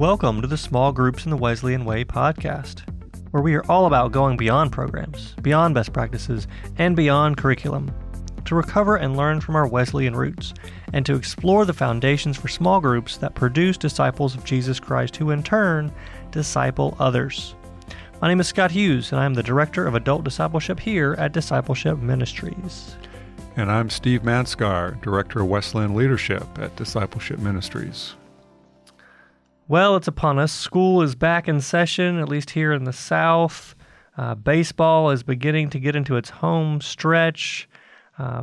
Welcome to the Small Groups in the Wesleyan Way podcast, where we are all about going beyond programs, beyond best practices, and beyond curriculum to recover and learn from our Wesleyan roots and to explore the foundations for small groups that produce disciples of Jesus Christ who in turn disciple others. My name is Scott Hughes, and I am the Director of Adult Discipleship here at Discipleship Ministries. And I'm Steve Manskar, Director of Wesleyan Leadership at Discipleship Ministries. Well, it's upon us. School is back in session, at least here in the South. Uh, baseball is beginning to get into its home stretch. Uh,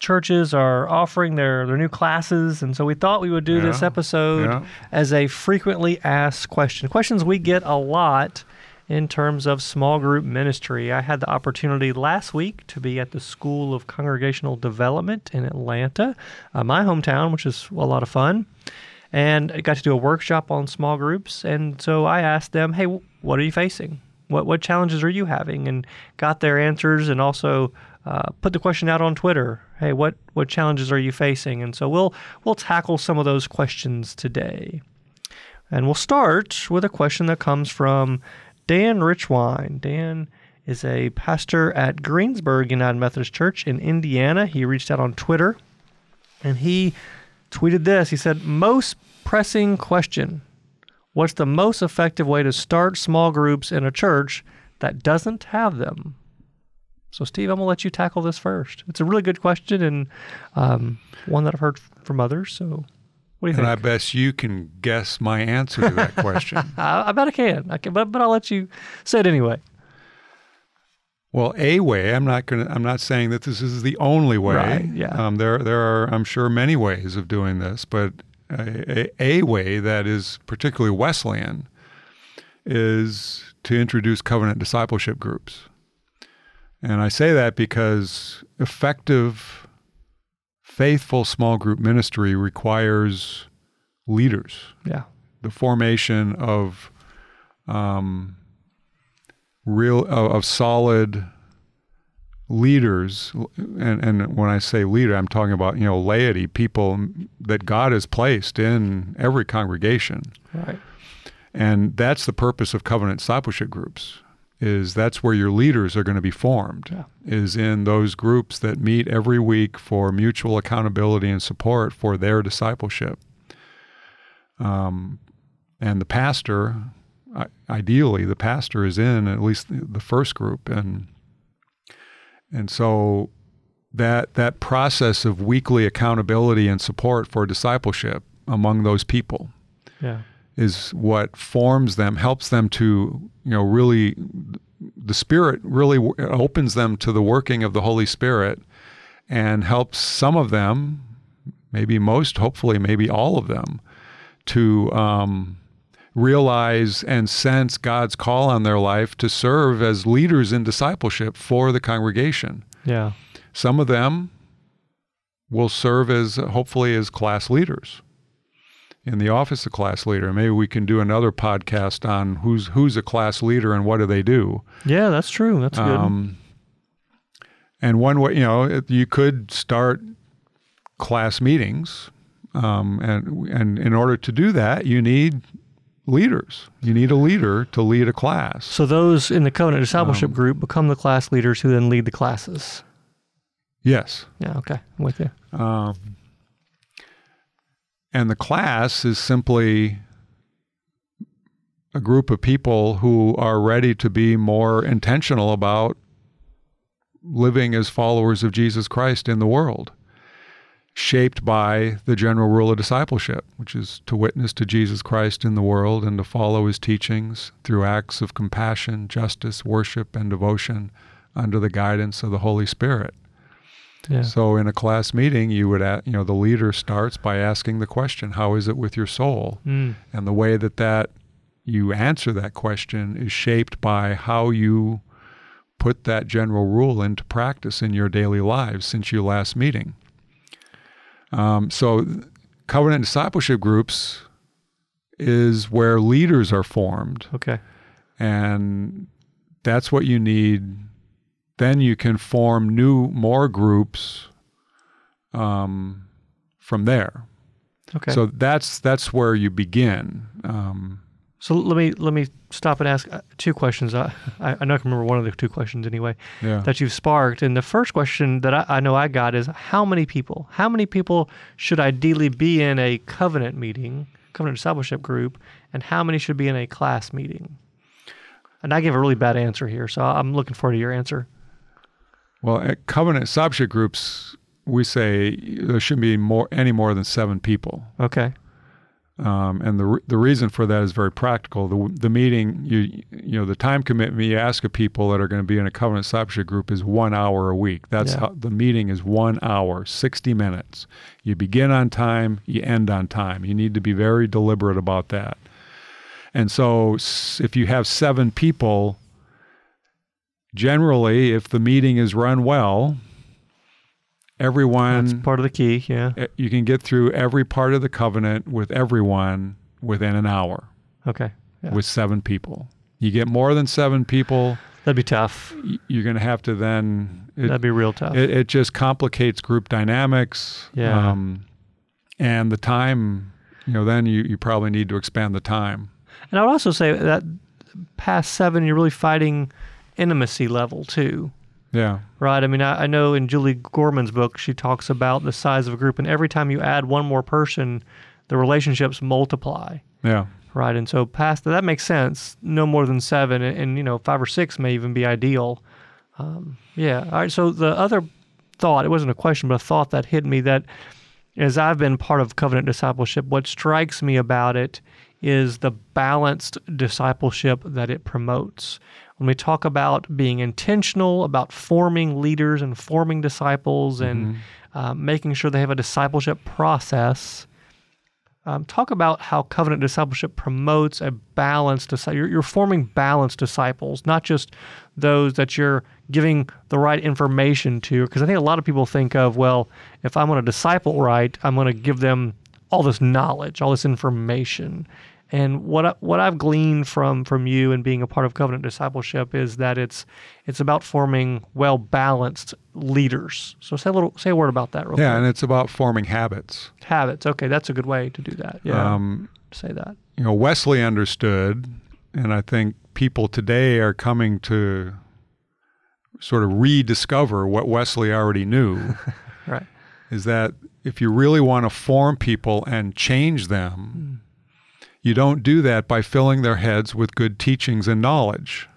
churches are offering their, their new classes, and so we thought we would do Yeah, this episode yeah. as a frequently asked question. Questions we get a lot in terms of small group ministry. I had the opportunity last week to be at the School of Congregational Development in Atlanta, uh, my hometown, which is a lot of fun. And I got to do a workshop on small groups. And so I asked them, hey, what are you facing? What, what challenges are you having? And got their answers and also uh, put the question out on Twitter. Hey, what, what challenges are you facing? And so we'll, we'll tackle some of those questions today. And we'll start with a question that comes from Dan Richwine. Dan is a pastor at Greensburg United Methodist Church in Indiana. He reached out on Twitter and he tweeted this. He said, Most pressing question What's the most effective way to start small groups in a church that doesn't have them? So, Steve, I'm going to let you tackle this first. It's a really good question and um, one that I've heard from others. So, what do you think? And I bet you can guess my answer to that question. I, I bet I can. I can but, but I'll let you say it anyway. Well, a way, I'm not going I'm not saying that this is the only way. Right, yeah. Um, there there are I'm sure many ways of doing this, but a, a, a way that is particularly Wesleyan is to introduce covenant discipleship groups. And I say that because effective faithful small group ministry requires leaders. Yeah. the formation of um, real of, of solid leaders and, and when I say leader I'm talking about you know laity people that God has placed in every congregation Right. and that's the purpose of covenant discipleship groups is that's where your leaders are going to be formed Yeah. is in those groups that meet every week for mutual accountability and support for their discipleship um, and the pastor ideally the pastor is in at least the first group and and so that that process of weekly accountability and support for discipleship among those people Yeah. is what forms them, helps them to, you know, really, the Spirit really w- opens them to the working of the Holy Spirit and helps some of them, maybe most, hopefully, maybe all of them, to um, realize and sense God's call on their life to serve as leaders in discipleship for the congregation. Yeah. Some of them will serve as hopefully as class leaders in the office of class leader. Maybe we can do another podcast on who's who's a class leader and what do they do. Yeah, that's true. That's good. Um, and one way, you know, you could start class meetings, um, and and in order to do that, you need leaders. You need a leader to lead a class. so those in the covenant discipleship um, group become the class leaders who then lead the classes. Yes. Yeah. Okay. I'm with you. Um, and the class is simply a group of people who are ready to be more intentional about living as followers of Jesus Christ in the world, shaped by the general rule of discipleship, which is to witness to Jesus Christ in the world and to follow his teachings through acts of compassion, justice, worship, and devotion under the guidance of the Holy Spirit. Yeah. So in a class meeting, you would, you know, the leader starts by asking the question, "How is it with your soul?" Mm. And the way that that you answer that question is shaped by how you put that general rule into practice in your daily lives since your last meeting. Um, so, covenant discipleship groups is where leaders are formed, Okay. and that's what you need. Then you can form new, more groups um, from there. Okay. So that's that's where you begin. Um, So let me let me stop and ask uh, two questions. I I, I know I can remember one of the two questions anyway yeah. that you've sparked. And the first question that I, I know I got is how many people? How many people should ideally be in a covenant meeting, covenant discipleship group, and how many should be in a class meeting? And I gave a really bad answer here, so I'm looking forward to your answer. Well, at covenant discipleship groups, we say there shouldn't be more any more than seven people. Okay. Um, and the re- the reason for that is very practical. The the meeting you you know the time commitment you ask of people that are going to be in a covenant discipleship group is one hour a week. That's Yeah. how the meeting is one hour, sixty minutes. You begin on time, you end on time. You need to be very deliberate about that. And so, if you have seven people, generally, if the meeting is run well, everyone That's part of the key. Yeah. eh, you can get through every part of the covenant with everyone within an hour Okay. Yeah. with seven people. You get more than seven people, That'd be tough. you're going to have to then. It, That'd be real tough. it, it just complicates group dynamics. Yeah. Um, and the time, you know, then you, you probably need to expand the time. And I would also say that past seven, you're really fighting intimacy level too, Yeah. right? I mean, I, I know in Julie Gorman's book, she talks about the size of a group, and every time you add one more person, the relationships multiply, Yeah. right? And so past that that makes sense. No more than seven, and, and you know, five or six may even be ideal. Um, yeah. All right. So the other thought, it wasn't a question, but a thought that hit me that as I've been part of covenant discipleship, what strikes me about it is the balanced discipleship that it promotes. When we talk about being intentional about forming leaders and forming disciples and uh, making sure they have a discipleship process, um, talk about how covenant discipleship promotes a balanced disciple. You're, you're forming balanced disciples, not just those that you're giving the right information to. Because I think a lot of people think of, well, if I'm going to disciple right, I'm going to give them all this knowledge, all this information. And what I, what I've gleaned from from you and being a part of covenant discipleship is that it's it's about forming well balanced leaders. So say a little say a word about that real Yeah. quick. And it's about forming habits. Habits. Okay, that's a good way to do that. Yeah. Um, say that. you know, Wesley understood, and I think people today are coming to sort of rediscover what Wesley already knew Right. is that if you really want to form people and change them, you don't do that by filling their heads with good teachings and knowledge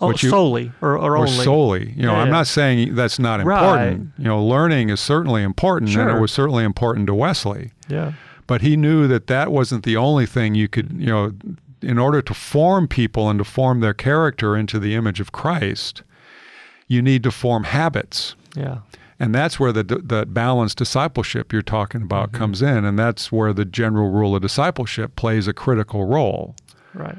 Oh, you- solely or, or, or only. solely. You know, Yeah, I'm not saying that's not important. Right. You know, learning is certainly important, and it was certainly important to Wesley. Yeah. But he knew that that wasn't the only thing you could, you know, in order to form people and to form their character into the image of Christ, you need to form habits. Yeah. And that's where the, the balanced discipleship you're talking about Mm-hmm. comes in. And that's where the general rule of discipleship plays a critical role. Right.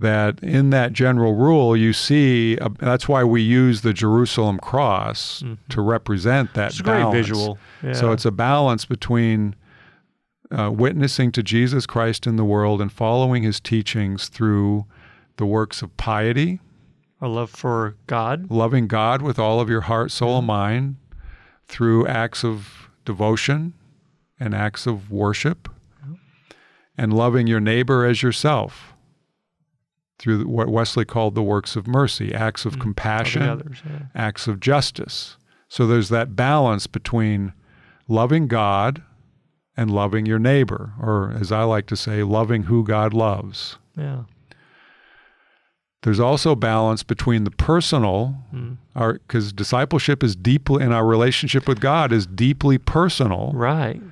That in that general rule, you see, uh, that's why we use the Jerusalem cross to represent that It's Mm-hmm. a great visual. Yeah. So it's a balance between uh, witnessing to Jesus Christ in the world and following his teachings through the works of piety, a love for God. loving God with all of your heart, soul, and mind, through acts of devotion and acts of worship, and loving your neighbor as yourself through what Wesley called the works of mercy, acts of Loving compassion, others. Yeah. acts of justice. So there's that balance between loving God and loving your neighbor, or as I like to say, loving who God loves. Yeah. There's also balance between the personal, Mm. because discipleship is deeply in our relationship with God is deeply personal, Right.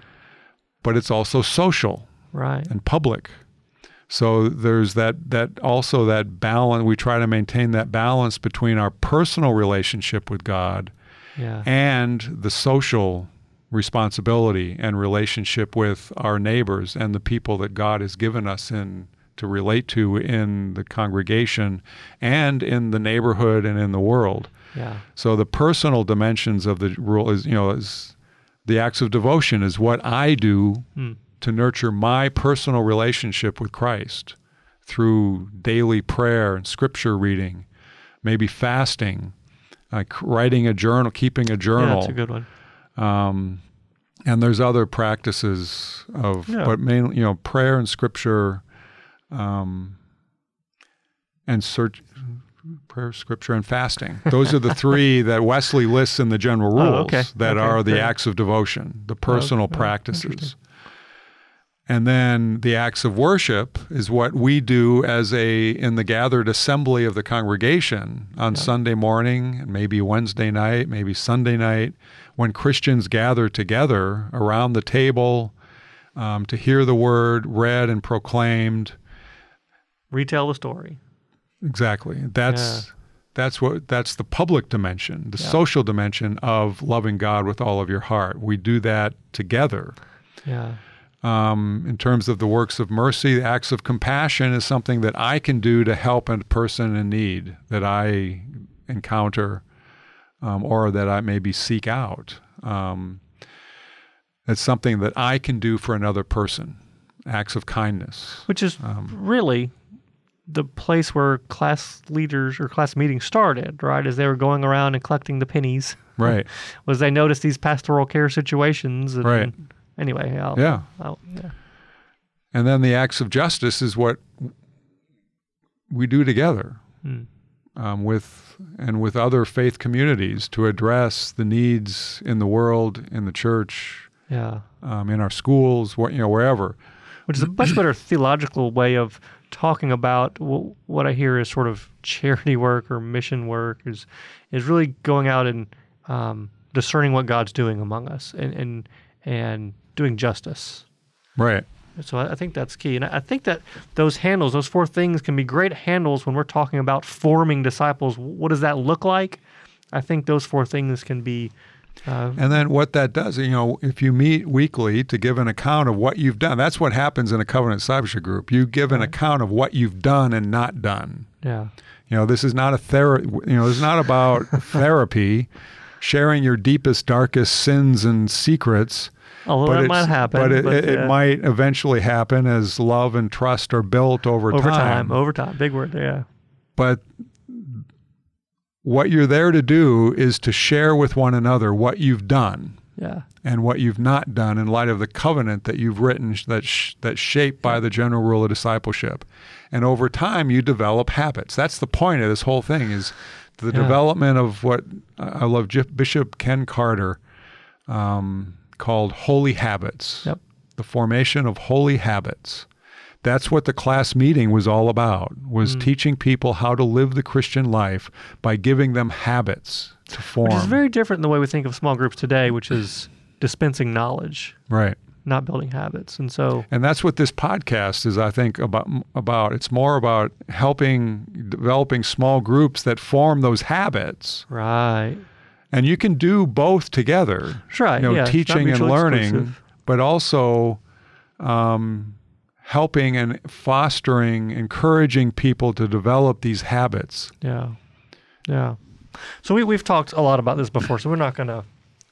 but it's also social Right. and public. So there's that that also that balance. We try to maintain that balance between our personal relationship with God Yeah. and the social responsibility and relationship with our neighbors and the people that God has given us in to relate to in the congregation and in the neighborhood and in the world. Yeah. So the personal dimensions of the rule is, you know, is the acts of devotion is what I do Mm. to nurture my personal relationship with Christ through daily prayer and scripture reading, maybe fasting, like writing a journal, keeping a Yeah, journal, that's a good one. um, and there's other practices of, Yeah. but mainly, you know, prayer and scripture, um, and search, prayer, scripture, and fasting. Those are the three that Wesley lists in the general rules Oh, okay. that Okay, are the great. acts of devotion, the personal okay. practices. Interesting. And then the acts of worship is what we do as a in the gathered assembly of the congregation on Sunday morning, maybe Wednesday night, maybe Sunday night, when Christians gather together around the table um, to hear the word read and proclaimed. Retell the story. Exactly. That's that's what that's the public dimension, the Yeah. social dimension of loving God with all of your heart. We do that together. Yeah. um, in terms of the works of mercy, the acts of compassion is something that I can do to help a person in need that I encounter um, or that I maybe seek out. Um, it's something that I can do for another person, acts of kindness. Which is Um, really the place where class leaders or class meetings started, right? As they were going around and collecting the pennies, Right. was they noticed these pastoral care situations. And, Right. Anyway, I'll, Yeah. I'll, yeah. And then the acts of justice is what we do together Hmm. um, with and with other faith communities to address the needs in the world, in the church, Yeah. um, in our schools, wh- you know, wherever. Which is a much better theological way of talking about wh- what I hear is sort of charity work or mission work is is really going out and um, discerning what God's doing among us and and and doing justice. Right. So I think that's key, and I think that those handles, those four things, can be great handles when we're talking about forming disciples. What does that look like? I think those four things can be. Uh, And then what that does, you know, if you meet weekly to give an account of what you've done, that's what happens in a covenant discipleship group. You give an account of what you've done and not done. yeah, You know, this is not a therapy. You know, this is not about therapy, sharing your deepest, darkest sins and secrets. although that it's- might happen, But it, it, uh, it might eventually happen as love and trust are built over, over time. time, over time, big word, yeah, But what you're there to do is to share with one another what you've done yeah, and what you've not done in light of the covenant that you've written that sh- that's shaped by the general rule of discipleship. And over time, you develop habits. That's the point of this whole thing is the Yeah. development of what I love J- Bishop Ken Carter um, called holy habits. Yep. The formation of holy habits. That's what the class meeting was all about, was Mm. teaching people how to live the Christian life by giving them habits to form. which is very different than the way we think of small groups today, which is dispensing knowledge, right. not building habits. And so, And that's what this podcast is, I think, about. About it's more about helping developing small groups that form those habits, right, and you can do both together. That's right, You know, yeah, teaching and learning, exclusive. but also um, helping and fostering, encouraging people to develop these habits. yeah, yeah. So we we've talked a lot about this before, so we're not going to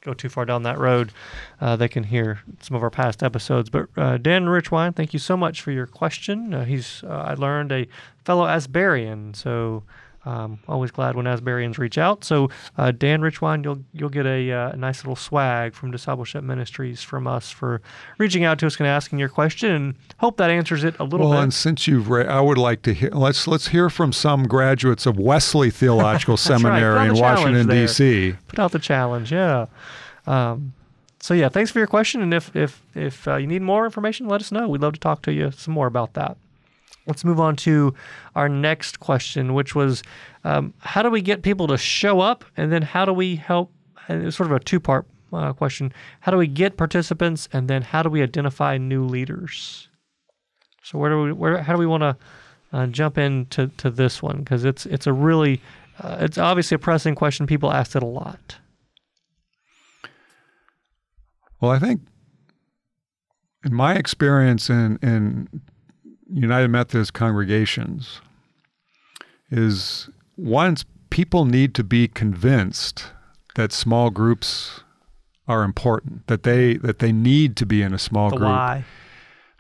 go too far down that road. Uh, they can hear some of our past episodes. But uh, Dan Richwine, thank you so much for your question. Uh, he's uh, I learned a fellow Asburyan, so. Um, always glad when Asburyans reach out. So, uh, Dan Richwine, you'll you'll get a, uh, nice little swag from Discipleship Ministries from us for reaching out to us and asking your question, and hope that answers it a little Well, bit. Well, and since you've, I would like to hear. Let's let's hear from some graduates of Wesley Theological right. Seminary on in the Washington. D.C. put out the challenge. Yeah. Um, so yeah, thanks for your question. And if if if uh, you need more information, let us know. We'd love to talk to you some more about that. Let's move on to our next question, which was, um, how do we get people to show up, and then how do we help? And was sort of a two-part uh, question. How do we get participants, and then how do we identify new leaders? So where do we where how do we want to uh, jump into to this one because it's it's a really uh, it's obviously a pressing question. People ask it a lot. Well, I think in my experience in, in United Methodist congregations is once people need to be convinced that small groups are important, that they that they need to be in a small The group. why?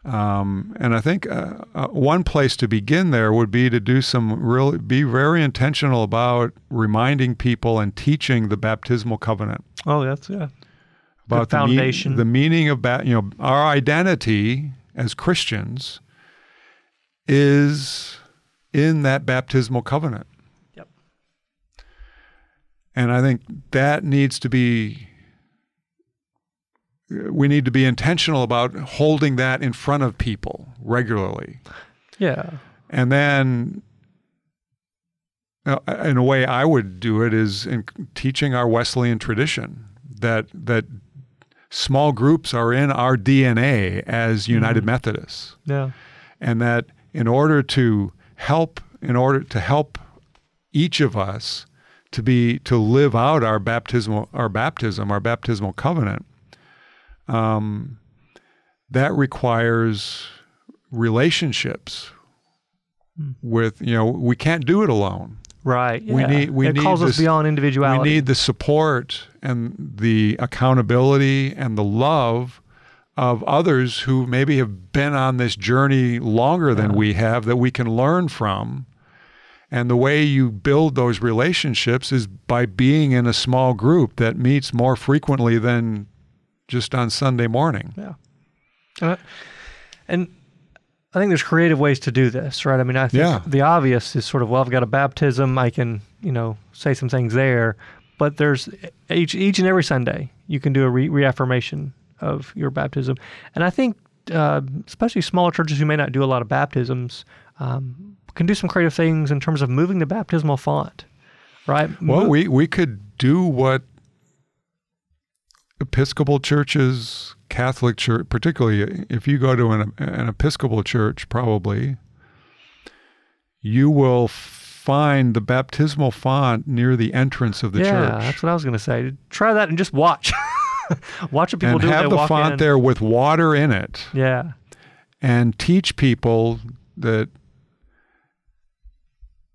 Um, and I think uh, uh, one place to begin there would be to do some really be very intentional about reminding people and teaching the baptismal covenant Oh, that's yeah. about the, mean- foundation. the meaning of ba- you know our identity as Christians is in that baptismal covenant. Yep. And I think that needs to be we need to be intentional about holding that in front of people regularly. Yeah. And then, uh, in a way, I would do it is in teaching our Wesleyan tradition that that small groups are in our DNA as United Methodists, Yeah. and that in order to help, in order to help each of us to be to live out our baptismal our baptism, our baptismal covenant, um, that requires relationships with you know we can't do it alone Right. We yeah. need- we it need calls us beyond individuality. we need the support and the accountability and the love of others who maybe have been on this journey longer than we have that we can learn from and the way you build those relationships is by being in a small group that meets more frequently than just on Sunday morning. Yeah. Uh, and I think there's creative ways to do this, right? I mean, I think Yeah. the obvious is sort of, well, I've got a baptism, I can, you know, say some things there, but there's each each and every Sunday you can do a re- reaffirmation of your baptism, and I think uh, especially smaller churches who may not do a lot of baptisms um, can do some creative things in terms of moving the baptismal font, right? Well, Mo- we, we could do what Episcopal churches, Catholic church, particularly if you go to an, an Episcopal church, probably, you will find the baptismal font near the entrance of the yeah, church. that's what I was going to say. Try that and just watch. watch what people and do have the font in. there with water in it Yeah. and teach people that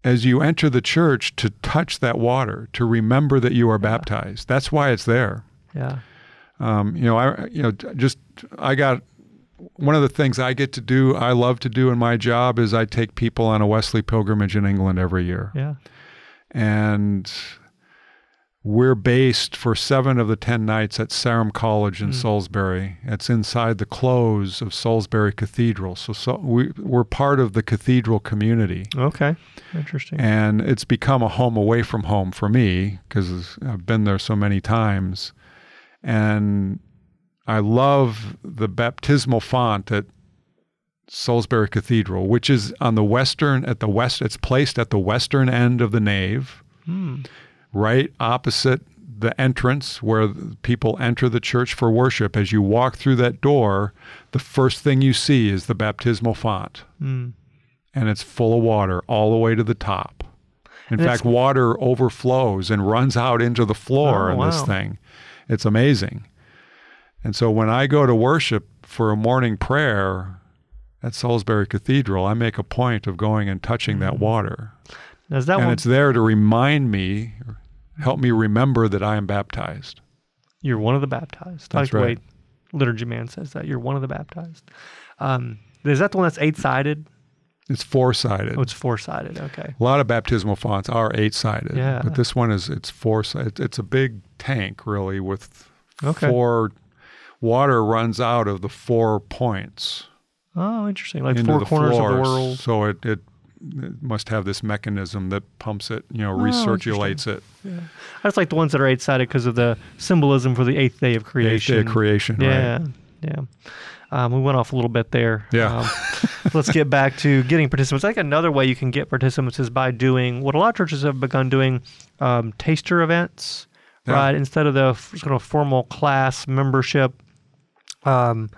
as you enter the church to touch that water, to remember that you are baptized. That's why it's there. Yeah. Um, you know, I you know just I got one of the things I get to do, I love to do in my job is I take people on a Wesley pilgrimage in England every year, Yeah. and we're based for seven of the ten nights at Sarum College in Salisbury. It's inside the close of Salisbury Cathedral, so, so we we're part of the cathedral community Okay. Interesting. and it's become a home away from home for me because I've been there so many times, and I love the baptismal font at Salisbury Cathedral, which is on the western at the west. It's placed at the western end of the nave, Hmm. Right opposite the entrance where people enter the church for worship. As you walk through that door, the first thing you see is the baptismal font Hmm. and it's full of water all the way to the top. In And fact, water overflows and runs out into the floor Oh, in this thing. It's amazing. And so when I go to worship for a morning prayer at Salisbury Cathedral, I make a point of going and touching that water. Now, that and one? it's there to remind me, help me remember that I am baptized. You're one of the baptized. That's like right. liturgy man says that you're one of the baptized. Um, is that the one that's eight sided? It's four sided. Oh, it's four sided. Okay. A lot of baptismal fonts are eight sided, Yeah. but this one is it's four sided. It's a big tank, really, with Okay. four water runs out of the four points Oh, interesting. Like four the corners floor. of the world. So it it must have this mechanism that pumps it, you know, Oh, recirculates it. I just like the ones that are eight sided because of the symbolism for the eighth day of The eighth creation. day of creation, Yeah. right? Yeah. Um, we went off a little bit there. Yeah. Um, let's get back to getting participants. I think another way you can get participants is by doing what a lot of churches have begun doing um, taster events, Yeah. right? Instead of the sort of formal class membership. Um,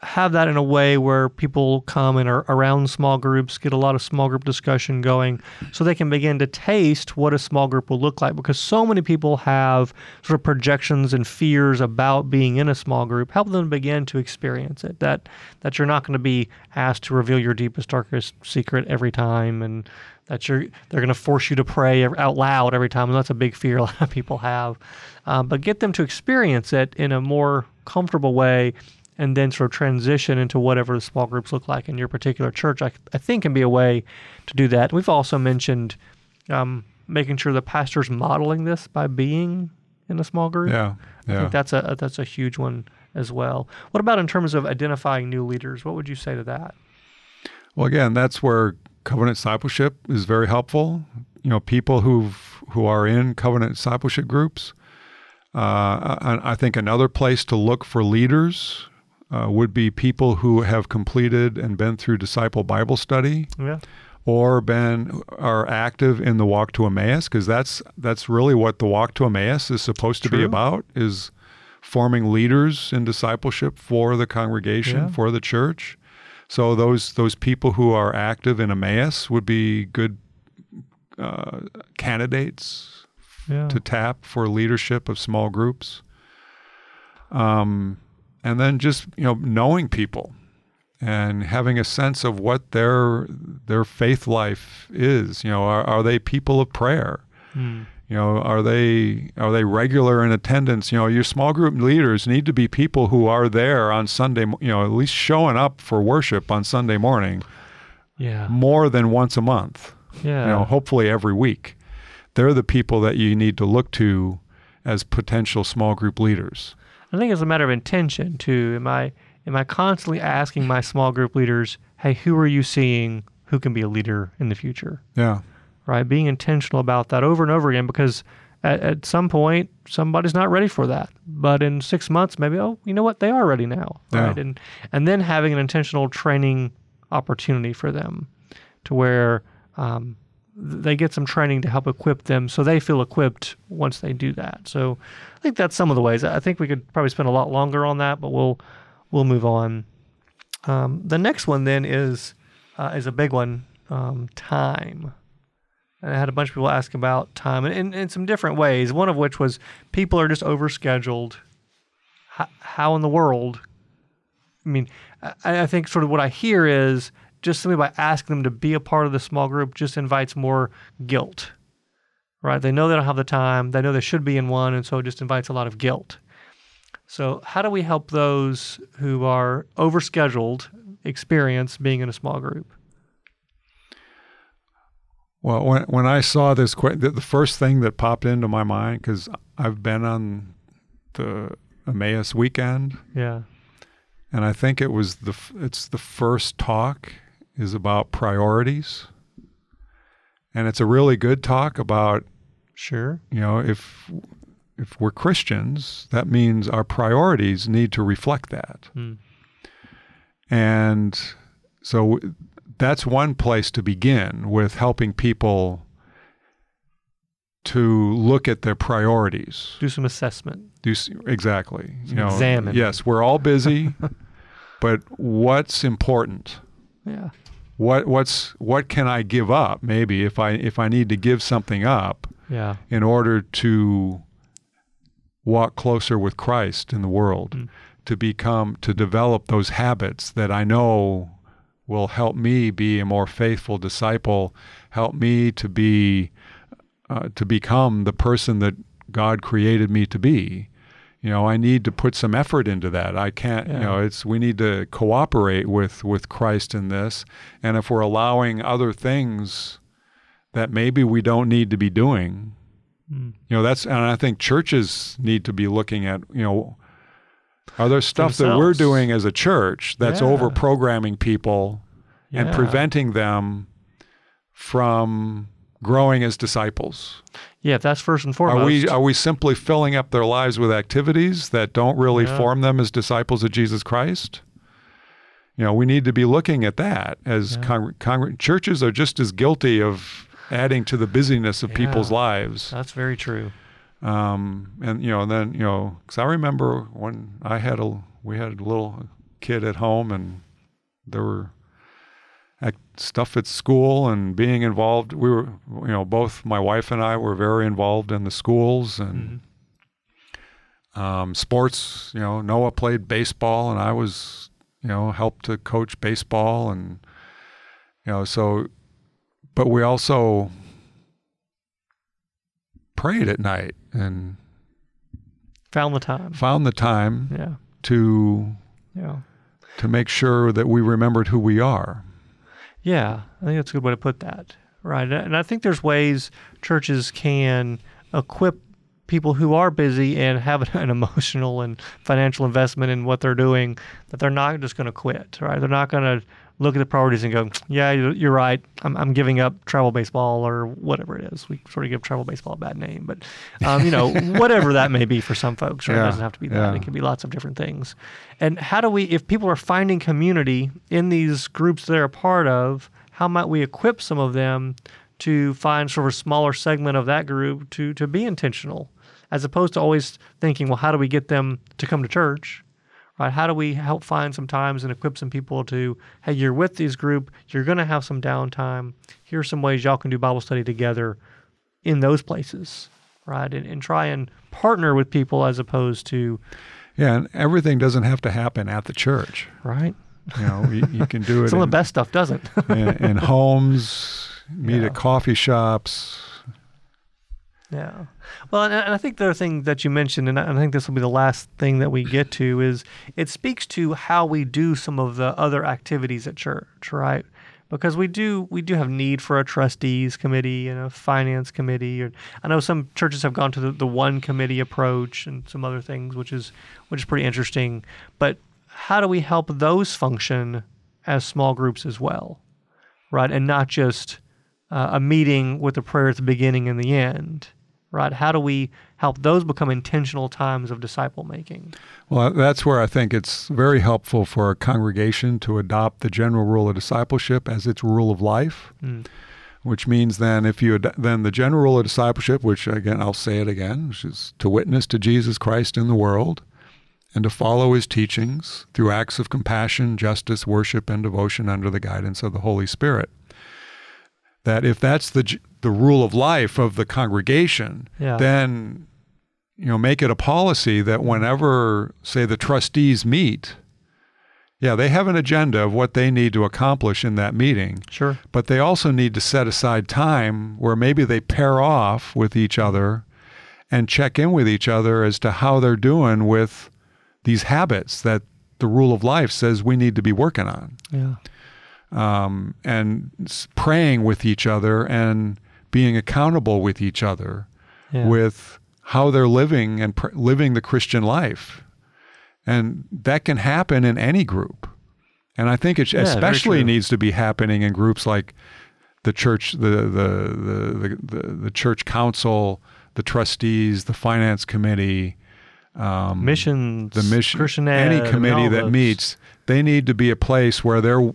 have that in a way where people come and are around small groups, get a lot of small group discussion going, so they can begin to taste what a small group will look like. Because so many people have sort of projections and fears about being in a small group. Help them begin to experience it. That that you're not going to be asked to reveal your deepest, darkest secret every time, and that you're they're going to force you to pray out loud every time. And that's a big fear a lot of people have. Um, but get them to experience it in a more comfortable way and then sort of transition into whatever the small groups look like in your particular church, I, I think can be a way to do that. We've also mentioned um, making sure the pastor's modeling this by being in a small group. Yeah. I Yeah. think that's a that's a huge one as well. What about in terms of identifying new leaders? What would you say to that? Well, again, that's where covenant discipleship is very helpful. You know, people who who are in covenant discipleship groups. Uh, I, I think another place to look for leaders uh, would be people who have completed and been through disciple Bible study, Yeah. or been are active in the walk to Emmaus, because that's that's really what the walk to Emmaus is supposed to be about is forming leaders in discipleship for the congregation, Yeah. for the church. So those those people who are active in Emmaus would be good uh, candidates Yeah. to tap for leadership of small groups. Um, and then just you know knowing people and having a sense of what their their faith life is. You know, are, are they people of prayer? Hmm. You know, are they are they regular in attendance? You know, your small group leaders need to be people who are there on Sunday. You know, at least showing up for worship on Sunday morning Yeah. more than once a month Yeah. you know, hopefully every week. They're the people that you need to look to as potential small group leaders. I think it's a matter of intention too. Am I am I constantly asking my small group leaders, "Hey, who are you seeing who can be a leader in the future?" Yeah. Right? Being intentional about that over and over again because at, at some point somebody's not ready for that. But in 6 months maybe, oh, you know what? They are ready now, Yeah. right? And and then having an intentional training opportunity for them to where um, they get some training to help equip them so they feel equipped once they do that. So I think that's some of the ways. I think we could probably spend a lot longer on that, but we'll we'll move on. Um, the next one then is uh, is a big one, um, time. And I had a bunch of people ask about time in, in, some different ways. One of which was people are just overscheduled. How, how in the world? I mean, I, I think sort of what I hear is just simply by asking them to be a part of the small group just invites more guilt, right? They know they don't have the time. They know they should be in one, and so it just invites a lot of guilt. So, how do we help those who are overscheduled experience being in a small group? Well, when when I saw this, que- the, the first thing that popped into my mind because I've been on the Emmaus weekend, Yeah. and I think it was the it's the first talk is about priorities, and it's a really good talk about Sure. you know if if we're Christians, that means our priorities need to reflect that. Hmm. And so that's one place to begin with helping people to look at their priorities. Do some assessment. Do exactly. You know, examine. yes, we're all busy, but what's important? Yeah. What what's what can I give up maybe if I if I need to give something up Yeah. in order to walk closer with Christ in the world, Mm. to become, to develop those habits that I know will help me be a more faithful disciple, help me to be, uh, to become the person that God created me to be. You know, I need to put some effort into that. I can't, you know, it's we need to cooperate with with Christ in this. And if we're allowing other things that maybe we don't need to be doing, Mm. you know, that's and I think churches need to be looking at, you know, are there stuff that we're doing as a church that's Yeah. over programming people and preventing them from growing as disciples? Yeah, that's first and foremost. Are we are we simply filling up their lives with activities that don't really Yeah. form them as disciples of Jesus Christ? You know, we need to be looking at that as Yeah. congr- congr- churches are just as guilty of adding to the busyness of people's lives. That's very true. Um, and you know, and then you know, because I remember when I had a we had a little kid at home, and there were stuff at school and being involved. We were, you know, both my wife and I were very involved in the schools and um, sports. You know, Noah played baseball, and I was, you know, helped to coach baseball, and you know, so. But we also prayed at night and Found the time. found the time Yeah. to Yeah. to make sure that we remembered who we are. Yeah, I think that's a good way to put that. Right. And I think there's ways churches can equip people who are busy and have an emotional and financial investment in what they're doing that they're not just going to quit, right? They're not going to look at the priorities and go, yeah, you're right. I'm, I'm giving up travel baseball or whatever it is. We sort of give travel baseball a bad name, but um, you know, whatever that may be for some folks, right? Yeah, it doesn't have to be that. Yeah. It can be lots of different things. And how do we, if people are finding community in these groups they're a part of, how might we equip some of them to find sort of a smaller segment of that group to to be intentional, as opposed to always thinking, well, how do we get them to come to church? Right? How do we help find some times and equip some people to, hey, you're with this group, you're going to have some downtime. Here's some ways y'all can do Bible study together in those places, right? And, and try and partner with people as opposed to. Yeah, and everything doesn't have to happen at the church. Right. You know, you, you can do it. Some in, of the best stuff doesn't. in, in homes, meet yeah. at coffee shops. Yeah. Well, and, I think the other thing that you mentioned, and I think this will be the last thing that we get to, is it speaks to how we do some of the other activities at church, right? Because we do we do have need for a trustees committee and a finance committee. I know some churches have gone to the, the one committee approach and some other things, which is which is pretty interesting. But how do we help those function as small groups as well, right? And not just uh, a meeting with a prayer at the beginning and the end, right? How do we help those become intentional times of disciple making? Well, that's where I think it's very helpful for a congregation to adopt the general rule of discipleship as its rule of life. Mm. Which means then, if you then the general rule of discipleship, which again I'll say it again, which is to witness to Jesus Christ in the world, and to follow his teachings through acts of compassion, justice, worship, and devotion under the guidance of the Holy Spirit. That if that's the the rule of life of the congregation, yeah. then you know make it a policy that whenever say the trustees meet, yeah, they have an agenda of what they need to accomplish in that meeting. Sure. But they also need to set aside time where maybe they pair off with each other and check in with each other as to how they're doing with these habits that the rule of life says we need to be working on. Yeah. Um, and praying with each other and being accountable with each other yeah. with how they're living and pr- living the Christian life. And that can happen in any group. And I think it yeah, especially needs to be happening in groups like the church, the, the, the, the, the, church council, the trustees, the finance committee, um, missions, the mission, Christian any committee that meets, they need to be a place where they're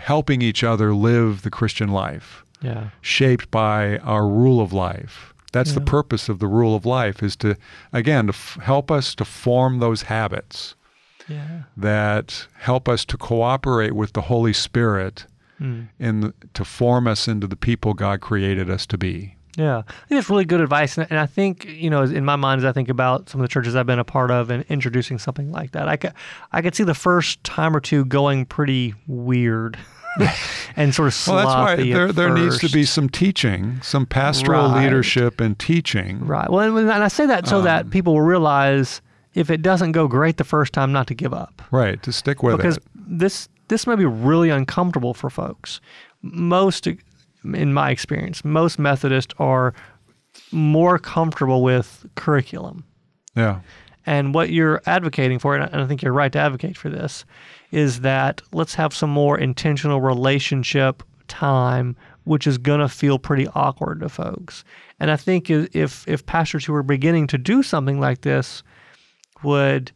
helping each other live the Christian life, yeah. shaped by our rule of life. That's yeah. the purpose of the rule of life is to, again, to f- help us to form those habits yeah. that help us to cooperate with the Holy Spirit mm. in the, to form us into the people God created us to be. Yeah, I think it's really good advice, and I think you know, in my mind, as I think about some of the churches I've been a part of and introducing something like that, I could, I could see the first time or two going pretty weird. and sort of sloppy. Well, that's why there, there needs to be some teaching, some pastoral right. leadership and teaching. Right. Well, and I say that so um, that people will realize if it doesn't go great the first time, not to give up. Right. To stick with because it. Because this this may be really uncomfortable for folks. Most in my experience, most Methodists are more comfortable with curriculum. Yeah. And what you're advocating for, and I think you're right to advocate for this, is that let's have some more intentional relationship time, which is going to feel pretty awkward to folks. And I think if if pastors who are beginning to do something like this would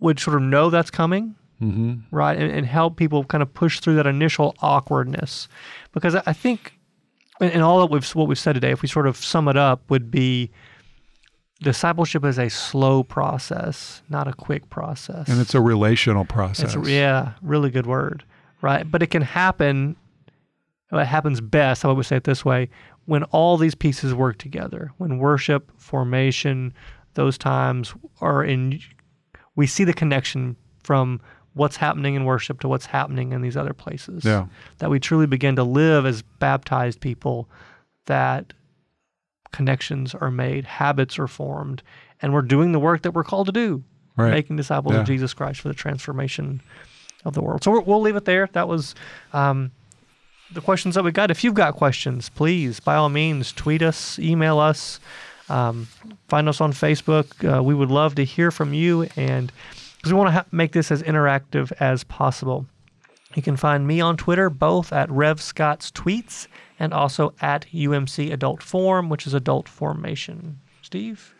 would sort of know that's coming, mm-hmm. right, and, and help people kind of push through that initial awkwardness, because I think and all that we've what we've said today, if we sort of sum it up, would be discipleship is a slow process, not a quick process. And it's a relational process. It's, yeah, really good word, right? But it can happen. Uh, it happens best. I would say it this way: when all these pieces work together, when worship, formation, those times are in, we see the connection from what's happening in worship to what's happening in these other places. Yeah. That we truly begin to live as baptized people, that connections are made, habits are formed, and we're doing the work that we're called to do, right. making disciples yeah. of Jesus Christ for the transformation of the world. So we'll leave it there. That was um, the questions that we got. If you've got questions, please, by all means, tweet us, email us. Um, find us on Facebook. Uh, we would love to hear from you, and because we want to ha- make this as interactive as possible. You can find me on Twitter, both at Rev Scott's Tweets and also at UMC Adult Form, which is Adult Formation. Steve?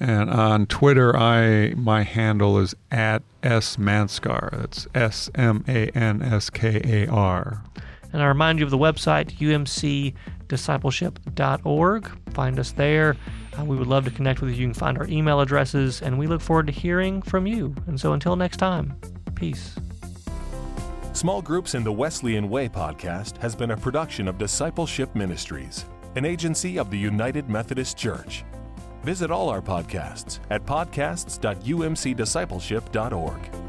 And on Twitter, I my handle is at s manskar. That's S M A N S K A R. And I remind you of the website umcdiscipleship.org. Find us there. Uh, we would love to connect with you. You can find our email addresses, and we look forward to hearing from you. And so until next time, peace. Small Groups in the Wesleyan Way podcast has been a production of Discipleship Ministries, an agency of the United Methodist Church. Visit all our podcasts at podcasts.umcdiscipleship.org.